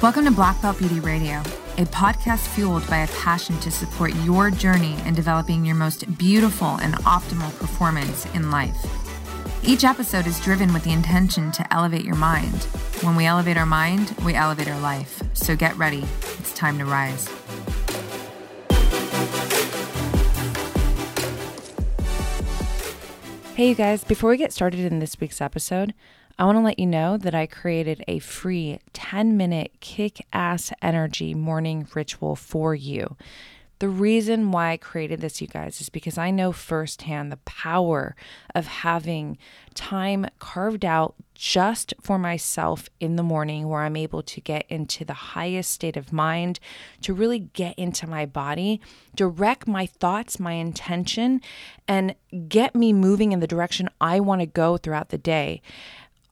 Welcome to Black Belt Beauty Radio, a podcast fueled by a passion to support your journey in developing your most beautiful and optimal performance in life. Each episode is driven with the intention to elevate your mind. When we elevate our mind, we elevate our life. So get ready. It's time to rise. Hey, you guys, before we get started in this week's episode, I want to let you know that I created a free 10 minute kick ass energy morning ritual for you. The reason why I created this, you guys, is because I know firsthand the power of having time carved out just for myself in the morning where I'm able to get into the highest state of mind, to really get into my body, direct my thoughts, my intention, and get me moving in the direction I want to go throughout the day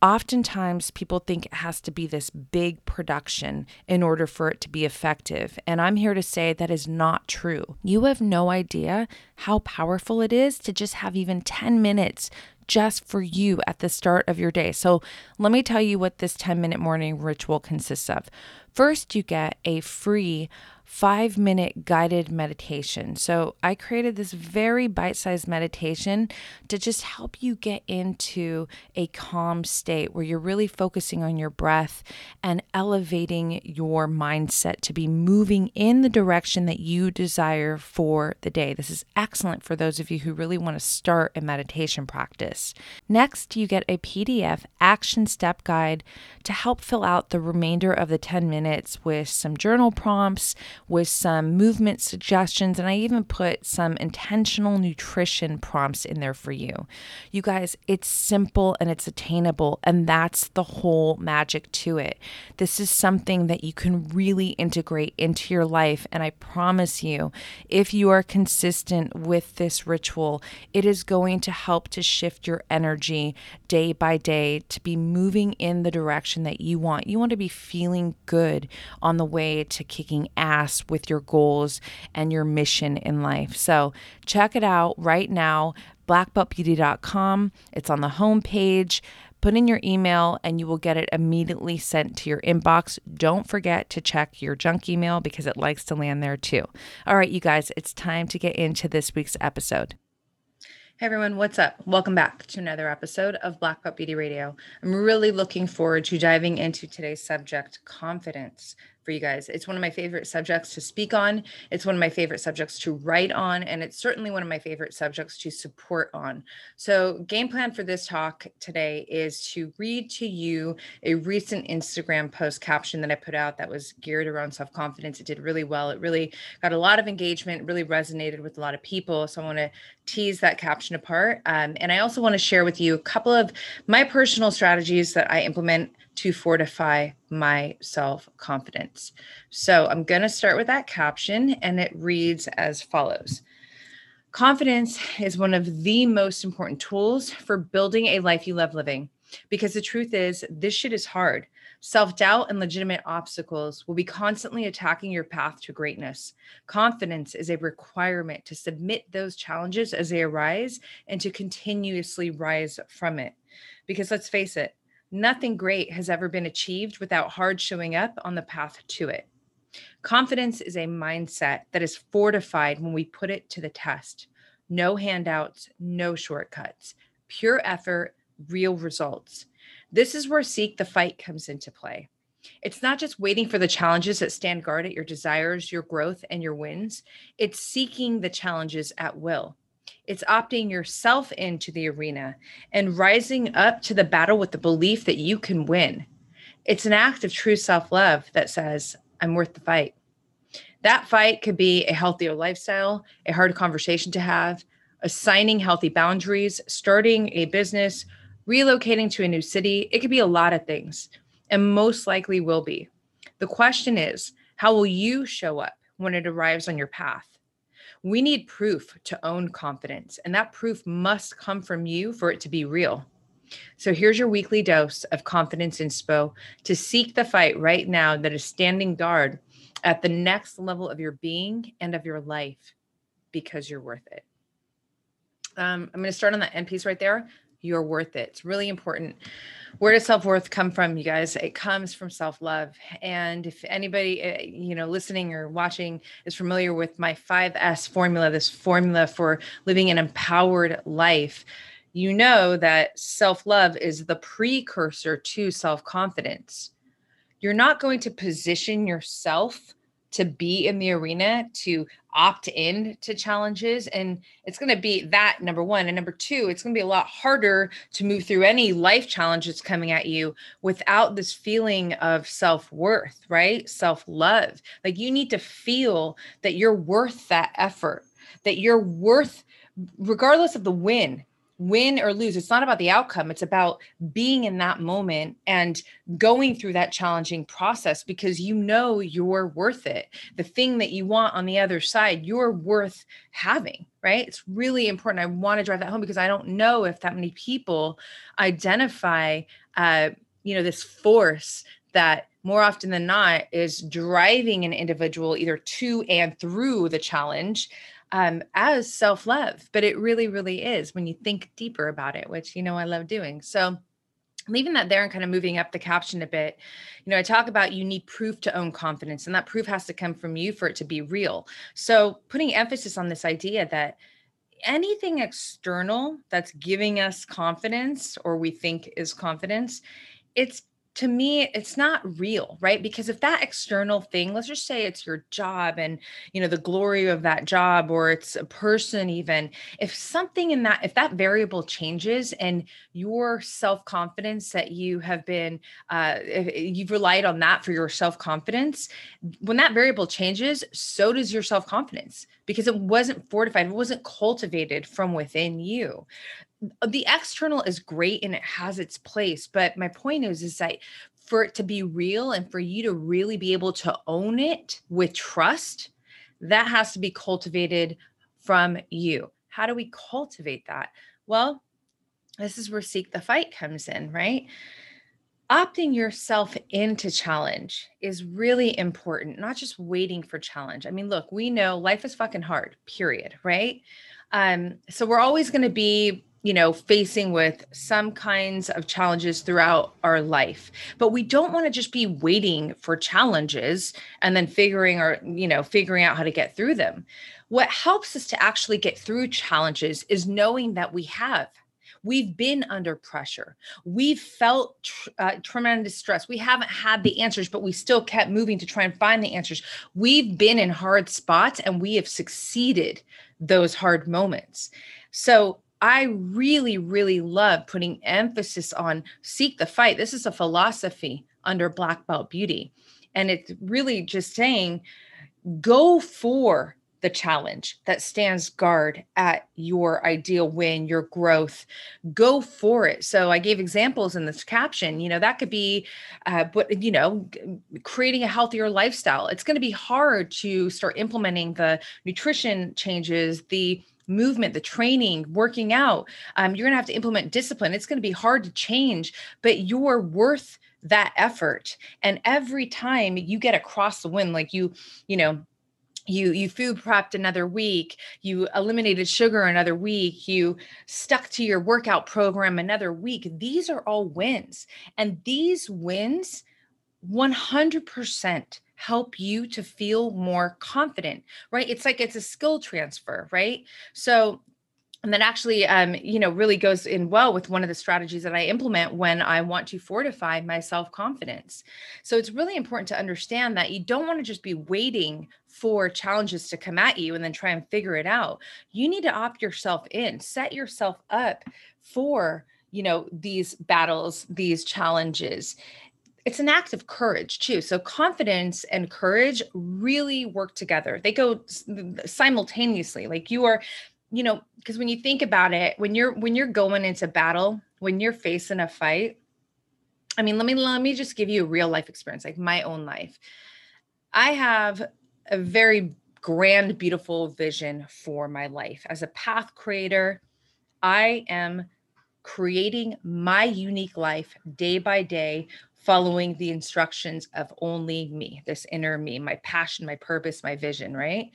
oftentimes people think it has to be this big production in order for it to be effective. And I'm here to say that is not true. You have no idea how powerful it is to just have even 10 minutes just for you at the start of your day. So, let me tell you what this 10 minute morning ritual consists of. First, you get a free five minute guided meditation. So I created this very bite sized meditation to just help you get into a calm state where you're really focusing on your breath and elevating your mindset to be moving in the direction that you desire for the day. This is excellent for those of you who really want to start a meditation practice. Next, you get a PDF action step guide to help fill out the remainder of the 10 minutes with some journal prompts with some movement suggestions, and I even put some intentional nutrition prompts in there for you. You guys, it's simple and it's attainable, and that's the whole magic to it. This is something that you can really integrate into your life, and I promise you, if you are consistent with this ritual, it is going to help to shift your energy day by day to be moving in the direction that you want. You want to be feeling good on the way to kicking ass with your goals and your mission in life. So check it out right now, blackbeltbeauty.com. It's on the homepage. Put in your email and you will get it immediately sent to your inbox. Don't forget to check your junk email because it likes to land there too. All right, you guys, it's time to get into this week's episode. Hey everyone, what's up? Welcome back to another episode of Black Belt Beauty Radio. I'm really looking forward to diving into today's subject confidence for you guys. It's one of my favorite subjects to speak on. It's one of my favorite subjects to write on, and it's certainly one of my favorite subjects to support on. So, game plan for this talk today is to read to you a recent Instagram post caption that I put out that was geared around self confidence. It did really well. It really got a lot of engagement, really resonated with a lot of people. So, I want to tease that caption apart. Um, and I also want to share with you a couple of my personal strategies that I implement to fortify my self confidence. So I'm going to start with that caption, and it reads as follows Confidence is one of the most important tools for building a life you love living. Because the truth is, this shit is hard. Self doubt and legitimate obstacles will be constantly attacking your path to greatness. Confidence is a requirement to submit those challenges as they arise and to continuously rise from it. Because let's face it, Nothing great has ever been achieved without hard showing up on the path to it. Confidence is a mindset that is fortified when we put it to the test. No handouts, no shortcuts, pure effort, real results. This is where Seek the Fight comes into play. It's not just waiting for the challenges that stand guard at your desires, your growth, and your wins. It's seeking the challenges at will. It's opting yourself into the arena and rising up to the battle with the belief that you can win. It's an act of true self love that says, I'm worth the fight. That fight could be a healthier lifestyle, a hard conversation to have, assigning healthy boundaries, starting a business, relocating to a new city. It could be a lot of things, and most likely will be. The question is, how will you show up when it arrives on your path? We need proof to own confidence, and that proof must come from you for it to be real. So here's your weekly dose of confidence inspo to seek the fight right now that is standing guard at the next level of your being and of your life because you're worth it. Um, I'm going to start on that end piece right there. You're worth it. It's really important. Where does self worth come from, you guys? It comes from self love. And if anybody, eh, you know, listening or watching is familiar with my 5S formula, this formula for living an empowered life, you know that self love is the precursor to self confidence. You're not going to position yourself to be in the arena to opt in to challenges and it's going to be that number one and number two it's going to be a lot harder to move through any life challenges coming at you without this feeling of self-worth right? Self-love. Like you need to feel that you're worth that effort that you're worth regardless of the win win or lose it's not about the outcome it's about being in that moment and going through that challenging process because you know you're worth it. The thing that you want on the other side you're worth having right? It's really important. I want to drive that home because i don't know if that many people identify uh you know this force that more often than not is driving an individual either to and through the challenge um, as self love. But it really, really is when you think deeper about it, which, you know, I love doing. So, leaving that there and kind of moving up the caption a bit you know i talk about you need proof to own confidence and that proof has to come from you for it to be real so putting emphasis on this idea that anything external that's giving us confidence or we think is confidence it's to me it's not real right? Because if that external thing let's just say it's your job and you know the glory of that job or it's a person even if something in that if that variable changes and your self-confidence that you have been uh, you've relied on that for your self-confidence when that variable changes so does your self-confidence because it wasn't fortified it wasn't cultivated from within you the external is great and it has its place but my point is is that for it to be real and for you to really be able to own it with trust that has to be cultivated from you. How do we cultivate that? Well this is where seek the fight comes in right? Opting yourself into challenge is really important not just waiting for challenge. I mean look we know life is fucking hard period right? Um so we're always going to be you know, facing with some kinds of challenges throughout our life. But we don't want to just be waiting for challenges and then figuring or, you know, figuring out how to get through them. What helps us to actually get through challenges is knowing that we have We've been under pressure. We've felt tr- uh, tremendous stress. We haven't had the answers, but we still kept moving to try and find the answers. We've been in hard spots and we have succeeded those hard moments. So I really, really love putting emphasis on seek the fight. This is a philosophy under Black Belt Beauty. And it's really just saying go for the challenge that stands guard at your ideal win, your growth. Go for it. So I gave examples in this caption. You know, that could be, uh, but you know, creating a healthier lifestyle. It's going to be hard to start implementing the nutrition changes, the movement, the training, working out. Um, you're going to have to implement discipline. It's going to be hard to change, but you're worth that effort. And every time you get across the win, like you, you know, you you food prepped another week you eliminated sugar another week you stuck to your workout program another week these are all wins and these wins 100% help you to feel more confident, right? It's like it's a skill transfer, right? So and that actually um, you know really goes in well with one of the strategies that i implement when i want to fortify my self-confidence so it's really important to understand that you don't want to just be waiting for challenges to come at you and then try and figure it out you need to opt yourself in set yourself up for you know these battles these challenges it's an act of courage too. So confidence and courage really work together. They go simultaneously. Like you are, you know, because when you think about it, when you're when you're going into battle, when you're facing a fight, I mean, let me let me just give you a real life experience, like my own life. I have a very grand, beautiful vision for my life. As a path creator, I am creating my unique life day by day following the instructions of only me, this inner me, my passion, my purpose, my vision, right?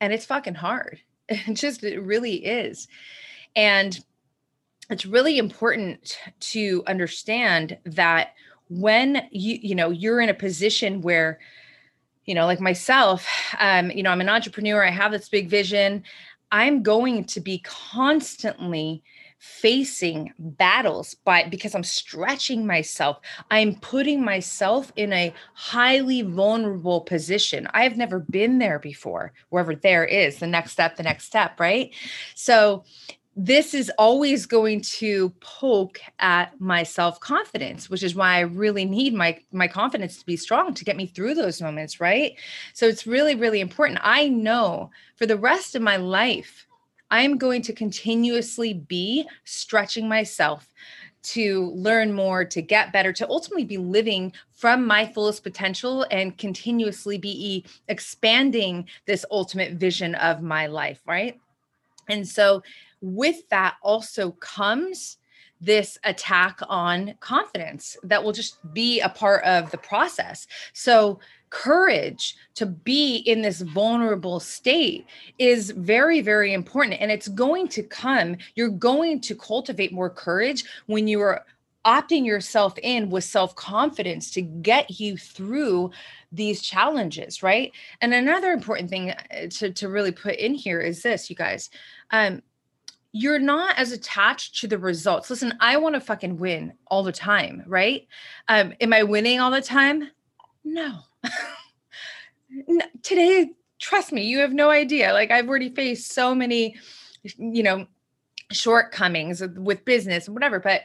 And it's fucking hard. It just it really is. And it's really important to understand that when you you know you're in a position where you know like myself um you know i'm an entrepreneur i have this big vision i'm going to be constantly facing battles by because I'm stretching myself. I'm putting myself in a highly vulnerable position. I've never been there before, wherever there is the next step, the next step, right? So this is always going to poke at my self-confidence which is why i really need my my confidence to be strong to get me through those moments right so it's really really important i know for the rest of my life i'm going to continuously be stretching myself to learn more, to get better, to ultimately be living from my fullest potential and continuously be expanding this ultimate vision of my life, right? And so with that also comes this attack on confidence that will just be a part of the process. So, courage to be in this vulnerable state is very, very important. And it's going to come, you're going to cultivate more courage when you are opting yourself in with self confidence to get you through these challenges, right? And another important thing uh, to, to really put in here is this, you guys. Um, you're not as attached to the results. Listen, I want to fucking win all the time, right? Um, am I winning all the time? No. no. Today, trust me, you have no idea. Like I've already faced so many, you know, shortcomings with business and whatever, but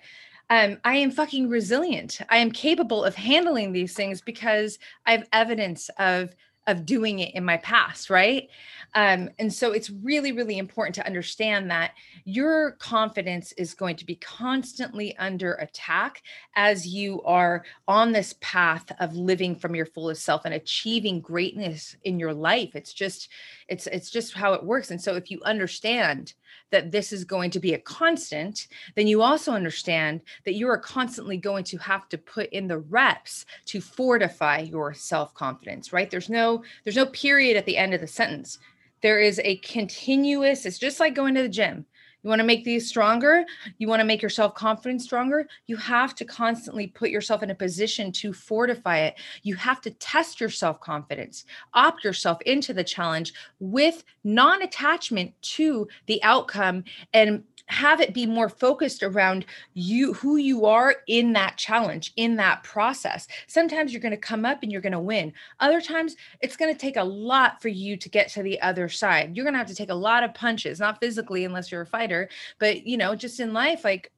um, I am fucking resilient. I am capable of handling these things because I have evidence of of doing it in my past, right? Um, and so it's really, really important to understand that your confidence is going to be constantly under attack as you are on this path of living from your fullest self and achieving greatness in your life. It's just, it's, it's just how it works. And so if you understand that this is going to be a constant, then you also understand that you are constantly going to have to put in the reps to fortify your self-confidence, right? There's no, there's no period at the end of the sentence there is a continuous, it's just like going to the gym. You want to make these stronger, you want to make your self confidence stronger, you have to constantly put yourself in a position to fortify it. You have to test your self confidence, opt yourself into the challenge with non attachment to the outcome and have it be more focused around you who you are in that challenge in that process sometimes you're going to come up and you're going to win other times it's going to take a lot for you to get to the other side you're going to have to take a lot of punches not physically unless you're a fighter but you know just in life like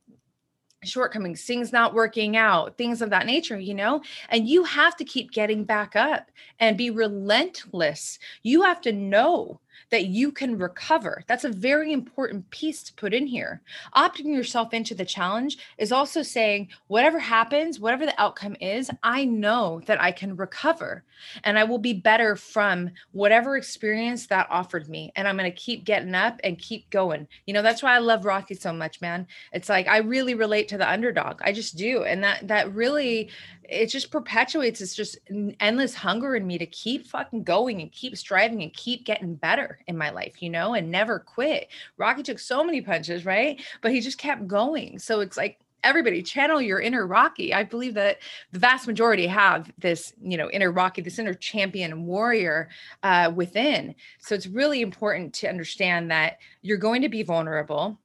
shortcomings, things not working out, things of that nature, you know? And you have to keep getting back up and be relentless. You have to know that you can recover. That's a very important piece to put in here. Opting yourself into the challenge is also saying, whatever happens, whatever the outcome is, I know that I can recover and I will be better from whatever experience that offered me. And I'm going to keep getting up and keep going. You know, that's why I love Rocky so much, man. It's like I really relate to the underdog. I just do. And that, that really it just perpetuates it's just endless hunger in me to keep fucking going and keep striving and keep getting better in my life you know and never quit. Rocky took so many punches right? But he just kept going. So it's like everybody channel your inner rocky. I believe that the vast majority have this you know inner rocky this inner champion warrior uh, within. So it's really important to understand that you're going to be vulnerable.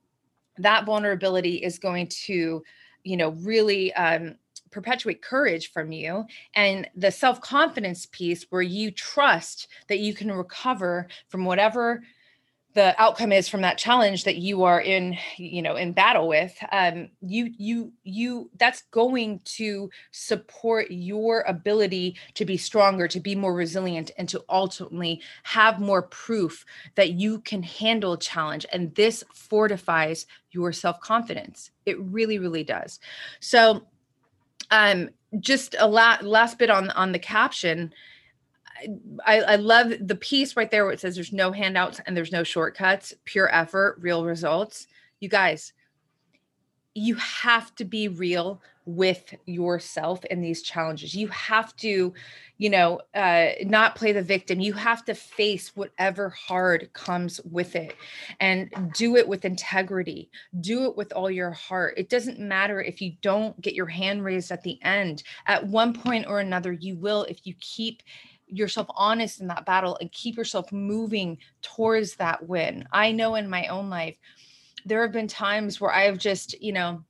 That vulnerability is going to you know really um, perpetuate courage from you and the self-confidence piece where you trust that you can recover from whatever the outcome is from that challenge that you are in you know in battle with um you you you that's going to support your ability to be stronger to be more resilient and to ultimately have more proof that you can handle challenge. And this fortifies your self-confidence. It really really does. So um, just a la- last bit on on the caption. I, I love the piece right there where it says there's no handouts and there's no shortcuts, pure effort, real results. You guys, you have to be real with yourself in these challenges. You have to, you know, uh, not play the victim. You have to face whatever hard comes with it and do it with integrity. Do it with all your heart. It doesn't matter if you don't get your hand raised at the end. At one point or another, you will if you keep yourself honest in that battle and keep yourself moving towards that win. I know in my own life, there have been times where I've just, you know,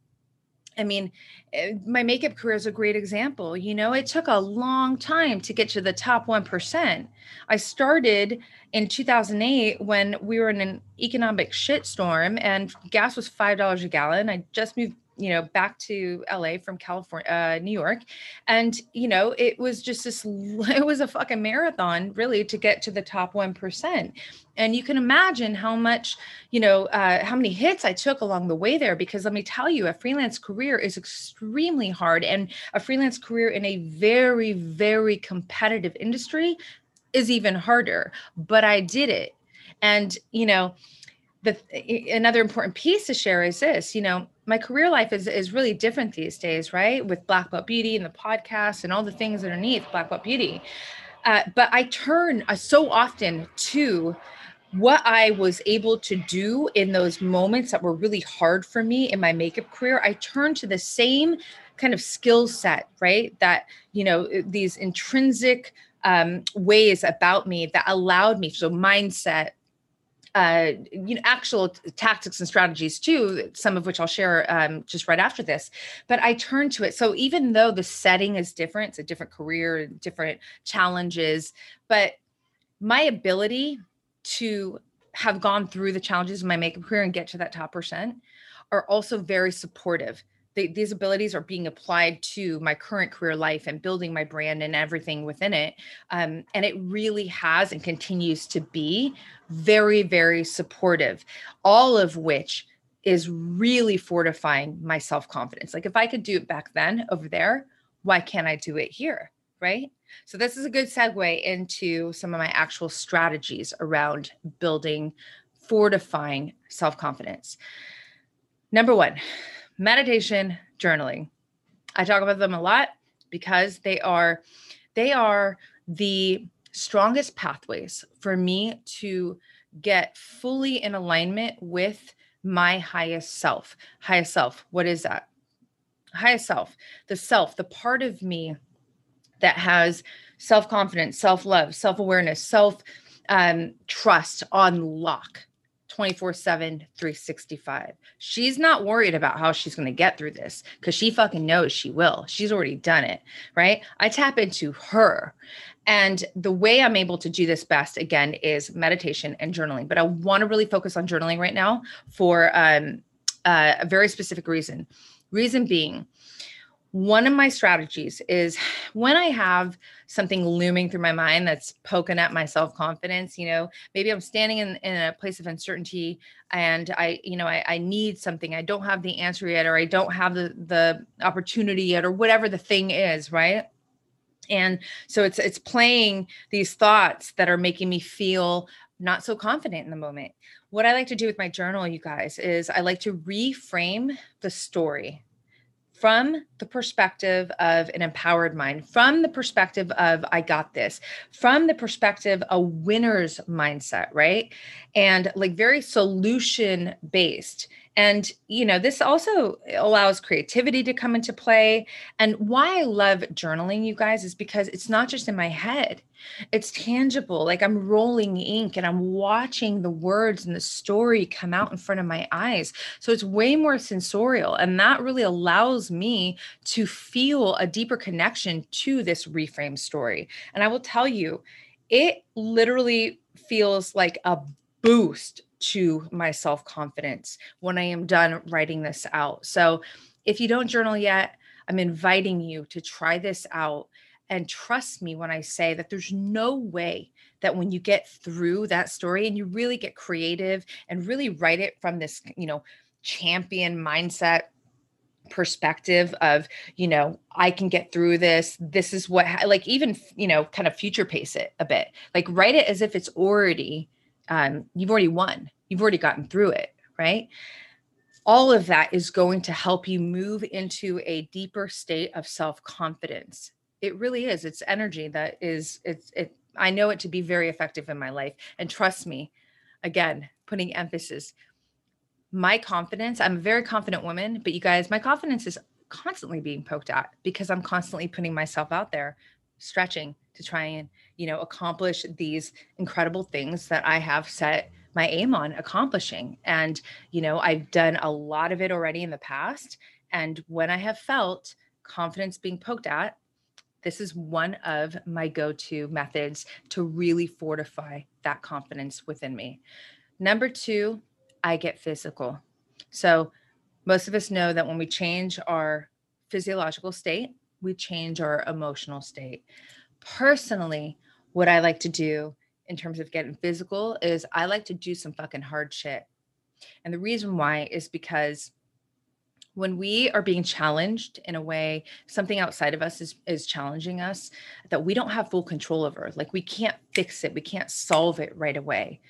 I mean, eh, my makeup career is a great example. You know, it took a long time to get to the top 1%. I started in 2008 when we were in an economic shitstorm and gas was $5 a gallon. I just moved you know back to la from california uh, new york and you know it was just this it was a fucking marathon really to get to the top 1% and you can imagine how much you know uh, how many hits i took along the way there because let me tell you a freelance career is extremely hard and a freelance career in a very very competitive industry is even harder but i did it. And you know the another important piece to share is this you know my career life is is really different these days right? With black belt beauty and the podcast and all the things underneath black belt beauty. Uh, but i turn uh, so often to what i was able to do in those moments that were really hard for me in my makeup career. I turn to the same kind of skill set right? That you know these intrinsic um, ways about me that allowed me so mindset uh, you know, actual tactics and strategies too, some of which I'll share um, just right after this. But I turn to it. So even though the setting is different, it's a different career, different challenges, but my ability to have gone through the challenges of my makeup career and get to that top percent are also very supportive they, these abilities are being applied to my current career life and building my brand and everything within it. Um, and it really has and continues to be very, very supportive, all of which is really fortifying my self confidence. Like if I could do it back then over there, why can't I do it here? Right. So, this is a good segue into some of my actual strategies around building, fortifying self confidence. Number one, meditation, journaling. I talk about them a lot because they are they are the strongest pathways for me to get fully in alignment with my highest self. Highest self, what is that? Highest self, the self, the part of me that has self confidence, self love, self awareness, self um, trust on lock. 24 7, 365. She's not worried about how she's going to get through this because she fucking knows she will. She's already done it. Right. I tap into her. And the way I'm able to do this best, again, is meditation and journaling. But I want to really focus on journaling right now for um, uh, a very specific reason. Reason being, one of my strategies is when I have something looming through my mind that's poking at my self confidence, you know, maybe I'm standing in, in a place of uncertainty and I, you know, I, I need something, I don't have the answer yet, or I don't have the, the opportunity yet, or whatever the thing is, right? And so it's it's playing these thoughts that are making me feel not so confident in the moment. What I like to do with my journal, you guys, is I like to reframe the story from the perspective of an empowered mind, from the perspective of I got this, from the perspective a winner's mindset, right? And like very solution based. And, you know, this also allows creativity to come into play. And why I love journaling, you guys, is because it's not just in my head, it's tangible. Like I'm rolling ink and I'm watching the words and the story come out in front of my eyes. So it's way more sensorial. And that really allows me to feel a deeper connection to this reframe story. And I will tell you, it literally feels like a boost to my self confidence when I am done writing this out. So if you don't journal yet, I'm inviting you to try this out and trust me when I say that there's no way that when you get through that story and you really get creative and really write it from this, you know, champion mindset perspective of you know i can get through this this is what like even you know kind of future pace it a bit like write it as if it's already um, you've already won. You've already gotten through it right? All of that is going to help you move into a deeper state of self-confidence. It really is. It's energy that is it's it i know it to be very effective in my life. And trust me again putting emphasis my confidence i'm a very confident woman but you guys my confidence is constantly being poked at because i'm constantly putting myself out there stretching to try and you know accomplish these incredible things that i have set my aim on accomplishing. And you know i've done a lot of it already in the past. And when i have felt confidence being poked at this is one of my go-to methods to really fortify that confidence within me. Number two i get physical. So most of us know that when we change our physiological state we change our emotional state personally what i like to do in terms of getting physical is I like to do some fucking hard shit. And the reason why is because when we are being challenged in a way, something outside of us is, is challenging us that we don't have full control over. Like we can't fix it, we can't solve it right away.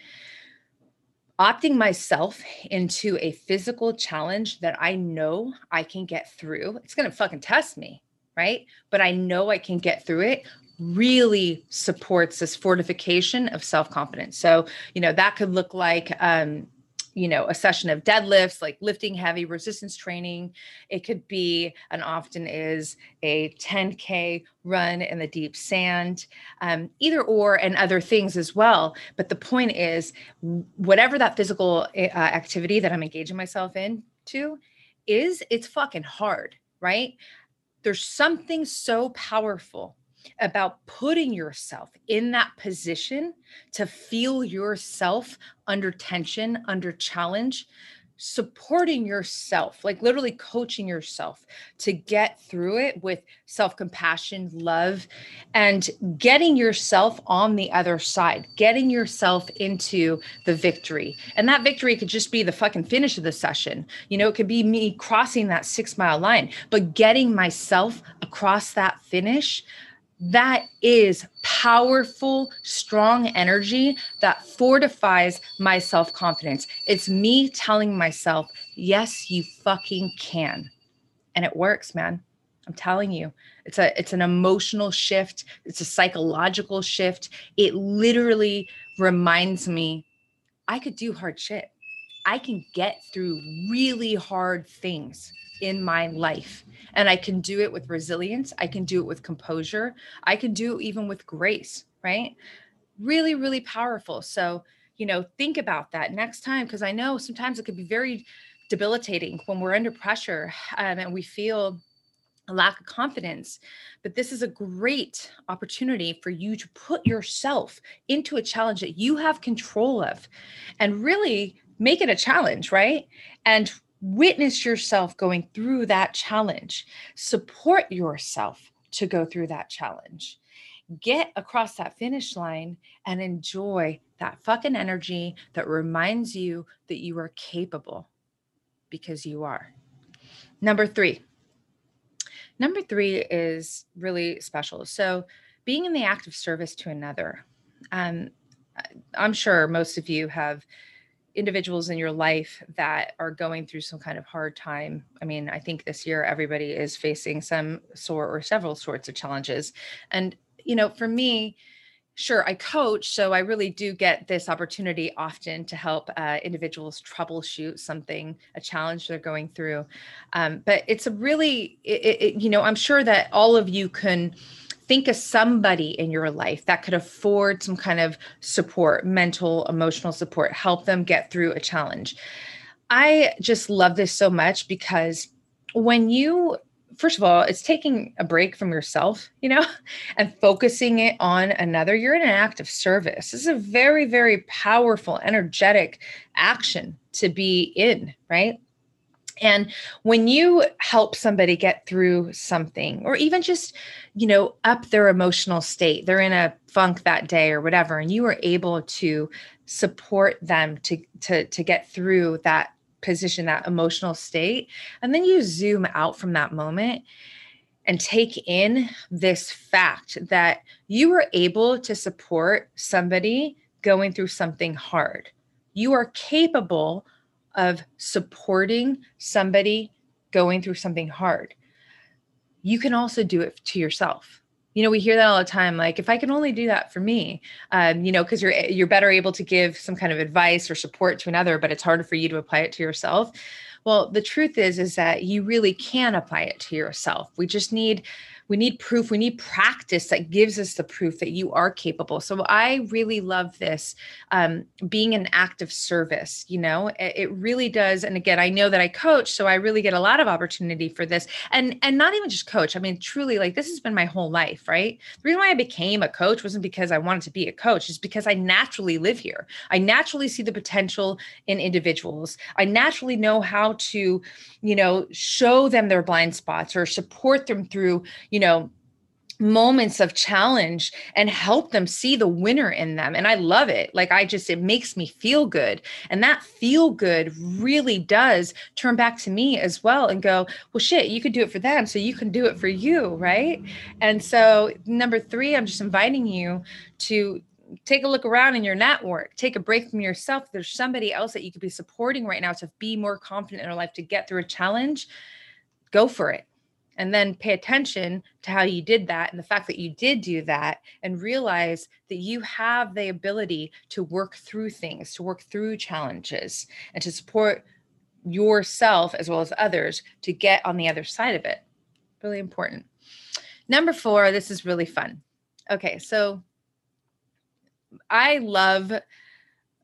Opting myself into a physical challenge that I know I can get through, it's gonna fucking test me, right? But I know I can get through it really supports this fortification of self-confidence. So, you know, that could look like um, you know, a session of deadlifts, like lifting heavy resistance training. It could be, and often is, a 10K run in the deep sand, um, either or, and other things as well. But the point is, whatever that physical uh, activity that I'm engaging myself into is, it's fucking hard, right? There's something so powerful about putting yourself in that position to feel yourself under tension, under challenge, supporting yourself, like literally coaching yourself to get through it with self compassion, love, and getting yourself on the other side, getting yourself into the victory. And that victory could just be the fucking finish of the session. You know, it could be me crossing that six mile line, but getting myself across that finish that is powerful, strong energy that fortifies my self confidence. It's me telling myself, yes, you fucking can. And it works, man. I'm telling you. It's a it's an emotional shift, it's a psychological shift. It literally reminds me I could do hard shit. I can get through really hard things in my life. And I can do it with resilience. I can do it with composure. I can do it even with grace, right? Really, really powerful. So, you know, think about that next time because I know sometimes it could be very debilitating when we're under pressure um, and we feel a lack of confidence. But this is a great opportunity for you to put yourself into a challenge that you have control of and really make it a challenge, right? And witness yourself going through that challenge, support yourself to go through that challenge. Get across that finish line and enjoy that fucking energy that reminds you that you are capable because you are. Number three. Number three is really special. So, being in the act of service to another. Um, I'm sure most of you have individuals in your life that are going through some kind of hard time. I mean, I think this year everybody is facing some sort or several sorts of challenges. And, you know, for me, sure, I coach. So I really do get this opportunity often to help uh, individuals troubleshoot something, a challenge they're going through. Um, but it's a really, it, it, you know, I'm sure that all of you can think of somebody in your life that could afford some kind of support, mental, emotional support, help them get through a challenge. I just love this so much because when you first of all, it's taking a break from yourself, you know, and focusing it on another. You're in an act of service. This is a very, very powerful, energetic action to be in, right? And when you help somebody get through something, or even just, you know, up their emotional state, they're in a funk that day or whatever, and you are able to support them to to to get through that position, that emotional state, and then you zoom out from that moment and take in this fact that you were able to support somebody going through something hard. You are capable of supporting somebody going through something hard, you can also do it to yourself. You know we hear that all the time like if i can only do that for me um, you know because you're you're better able to give some kind of advice or support to another but it's harder for you to apply it to yourself. Well the truth is is that you really can apply it to yourself. We just need we need proof we need practice that gives us the proof that you are capable. So i really love this um, being an act of service you know? It, it, really does and again i know that i coach so i really get a lot of opportunity for this. And and not even just coach i mean truly like this has been my whole life right? The reason why i became a coach wasn't because i wanted to be a coach it's because i naturally live here. I naturally see the potential in individuals. I naturally know how to you know show them their blind spots or support them through you know moments of challenge and help them see the winner in them. And i love it. Like i just it makes me feel good. And that feel good really does turn back to me as well and go well shit you could do it for them so you can do it for you right? And so number 3 i'm just inviting you to take a look around in your network. Take a break from yourself. There's somebody else that you could be supporting right now to be more confident in their life to get through a challenge go for it and then pay attention to how you did that and the fact that you did do that and realize that you have the ability to work through things to work through challenges and to support yourself as well as others to get on the other side of it. Really important. Number 4 this is really fun. Okay so I love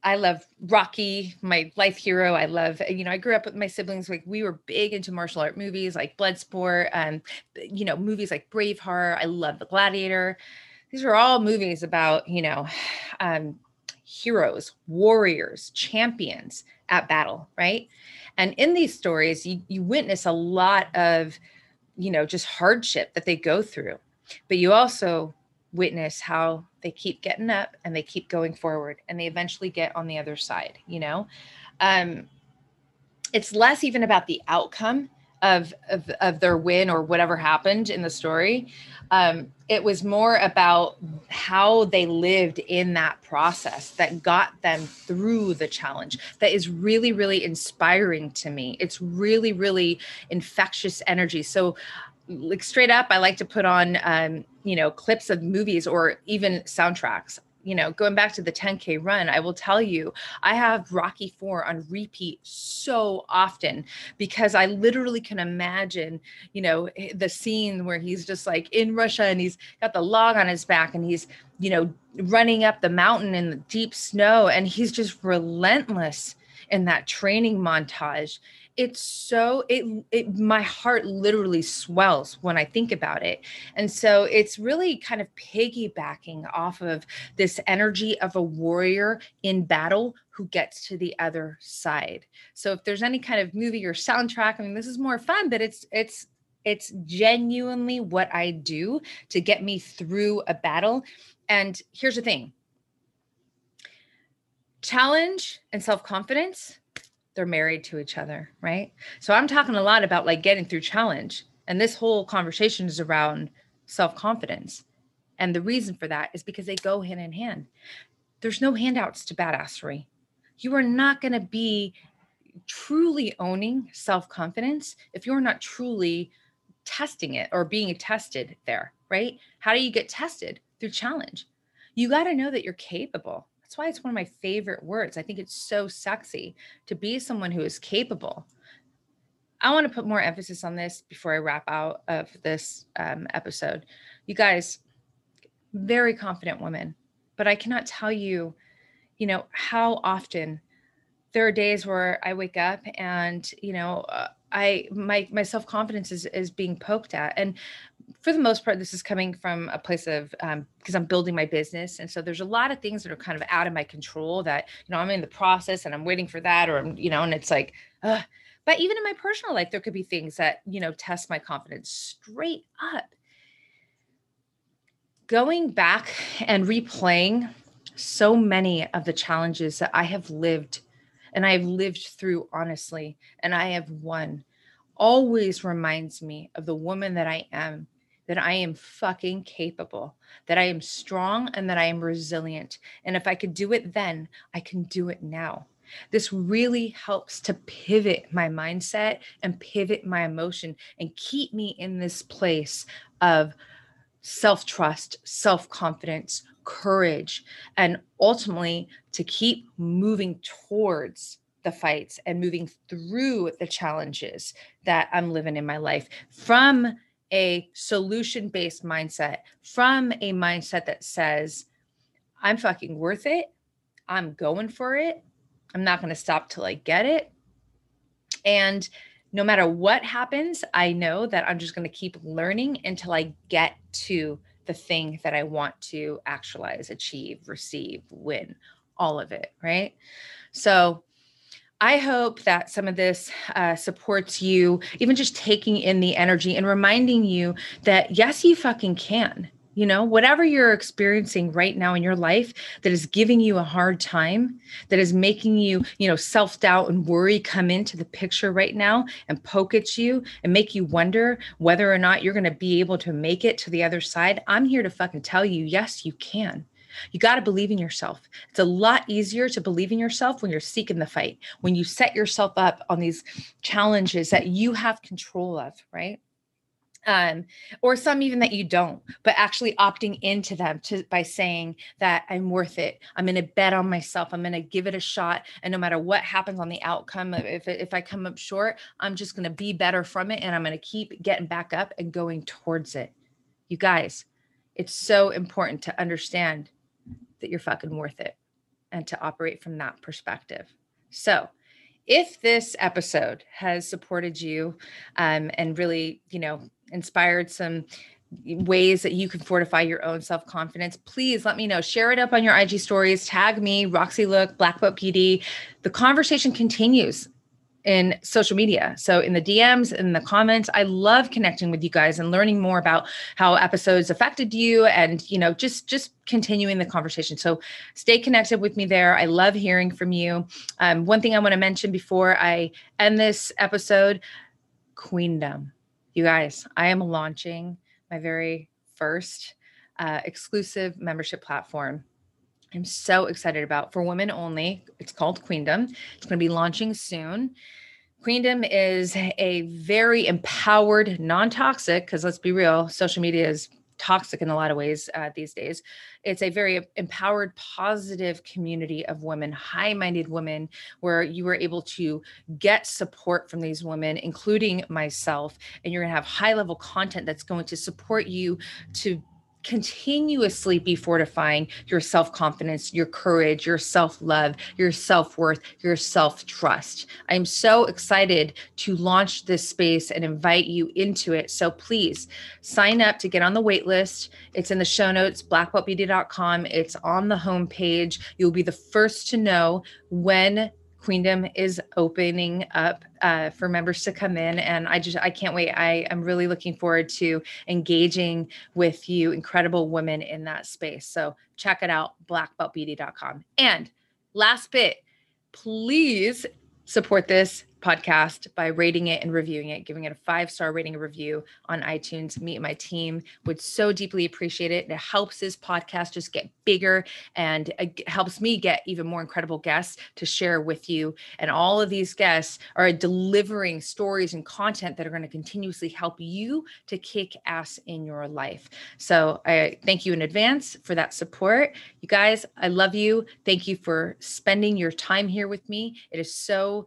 I love Rocky, my life hero. I love, you know, I grew up with my siblings. Like we were big into martial art movies like Bloodsport, and you know, movies like Braveheart. I love The Gladiator. These are all movies about, you know, um, heroes, warriors, champions at battle, right? And in these stories, you, you witness a lot of, you know, just hardship that they go through, but you also witness how they keep getting up and they keep going forward and they eventually get on the other side you know um it's less even about the outcome of, of, of their win or whatever happened in the story. Um, it was more about how they lived in that process that got them through the challenge. That is really, really inspiring to me. It's really, really infectious energy. So like straight up i like to put on um, you know clips of movies or even soundtracks. You know going back to the 10k run i will tell you i have rocky 4 on repeat so often because i literally can imagine you know eh, the scene where he's just like in russia and he's got the log on his back and he's you know running up the mountain in the deep snow and he's just relentless in that training montage it's so it it my heart literally swells when i think about it. And so it's really kind of piggybacking off of this energy of a warrior in battle who gets to the other side. So if there's any kind of movie or soundtrack i mean this is more fun but it's it's it's genuinely what i do to get me through a battle. And here's the thing. Challenge and self-confidence they're married to each other, right? So I'm talking a lot about like getting through challenge. And this whole conversation is around self confidence. And the reason for that is because they go hand in hand. There's no handouts to badassery. You are not going to be truly owning self confidence if you're not truly testing it or being tested there, right? How do you get tested? Through challenge. You got to know that you're capable. That's why it's one of my favorite words. I think it's so sexy to be someone who is capable. I want to put more emphasis on this before I wrap out of this um, episode. You guys, very confident woman, but I cannot tell you, you know, how often there are days where I wake up and, you know, uh, I my my self confidence is is being poked at, and for the most part, this is coming from a place of because um, I'm building my business, and so there's a lot of things that are kind of out of my control. That you know I'm in the process and I'm waiting for that, or I'm you know, and it's like, uh, but even in my personal life, there could be things that you know test my confidence straight up. Going back and replaying so many of the challenges that I have lived and I've lived through honestly, and I have won, always reminds me of the woman that I am, that I am fucking capable, that I am strong, and that I am resilient. And if I could do it then, I can do it now. This really helps to pivot my mindset and pivot my emotion and keep me in this place of self trust, self confidence, courage, and ultimately to keep moving towards the fights and moving through the challenges that I'm living in my life from a solution based mindset, from a mindset that says, I'm fucking worth it. I'm going for it. I'm not going to stop till I get it. And no matter what happens, I know that I'm just going to keep learning until I get to the thing that I want to actualize, achieve, receive, win, all of it. Right. So, I hope that some of this uh, supports you, even just taking in the energy and reminding you that yes, you fucking can. You know, whatever you're experiencing right now in your life that is giving you a hard time, that is making you, you know, self doubt and worry come into the picture right now and poke at you and make you wonder whether or not you're going to be able to make it to the other side. I'm here to fucking tell you, yes, you can. You got to believe in yourself. It's a lot easier to believe in yourself when you're seeking the fight, when you set yourself up on these challenges that you have control of, right? um, or some even that you don't, but actually opting into them to by saying that I'm worth it. I'm going to bet on myself. I'm going to give it a shot, and no matter what happens on the outcome, if if I come up short, I'm just going to be better from it, and I'm going to keep getting back up and going towards it. You guys, it's so important to understand that you're fucking worth it and to operate from that perspective. So, if this episode has supported you um, and really, you know, inspired some ways that you can fortify your own self confidence, please let me know. Share it up on your IG stories. Tag me, Roxy Look, Black Belt Beauty. The conversation continues in social media. So in the DMs in the comments, I love connecting with you guys and learning more about how episodes affected you and you know just just continuing the conversation. So stay connected with me there. I love hearing from you. Um, one thing I want to mention before I end this episode, Queendom. You guys, I am launching my very first uh, exclusive membership platform I'm so excited about for women only. It's called Queendom. It's going to be launching soon. Queendom is a very empowered, non toxic, because let's be real, social media is toxic in a lot of ways uh, these days. It's a very empowered, positive community of women, high minded women, where you are able to get support from these women, including myself. And you're going to have high level content that's going to support you to continuously be fortifying your self confidence, your courage, your self love, your self worth, your self trust. I'm so excited to launch this space and invite you into it. So please sign up to get on the wait list. It's in the show notes, blackbeltbeauty.com. It's on the homepage. You'll be the first to know when Queendom is opening up uh, for members to come in, and I just I can't wait. I am really looking forward to engaging with you, incredible women in that space. So check it out, blackbeltbeauty.com. And last bit, please support this podcast by rating it and reviewing it, giving it a five star rating and review on iTunes. Me and my team would so deeply appreciate it. It helps this podcast just get bigger and it helps me get even more incredible guests to share with you. And all of these guests are delivering stories and content that are going to continuously help you to kick ass in your life. So I thank you in advance for that support. You guys, I love you. Thank you for spending your time here with me. It is so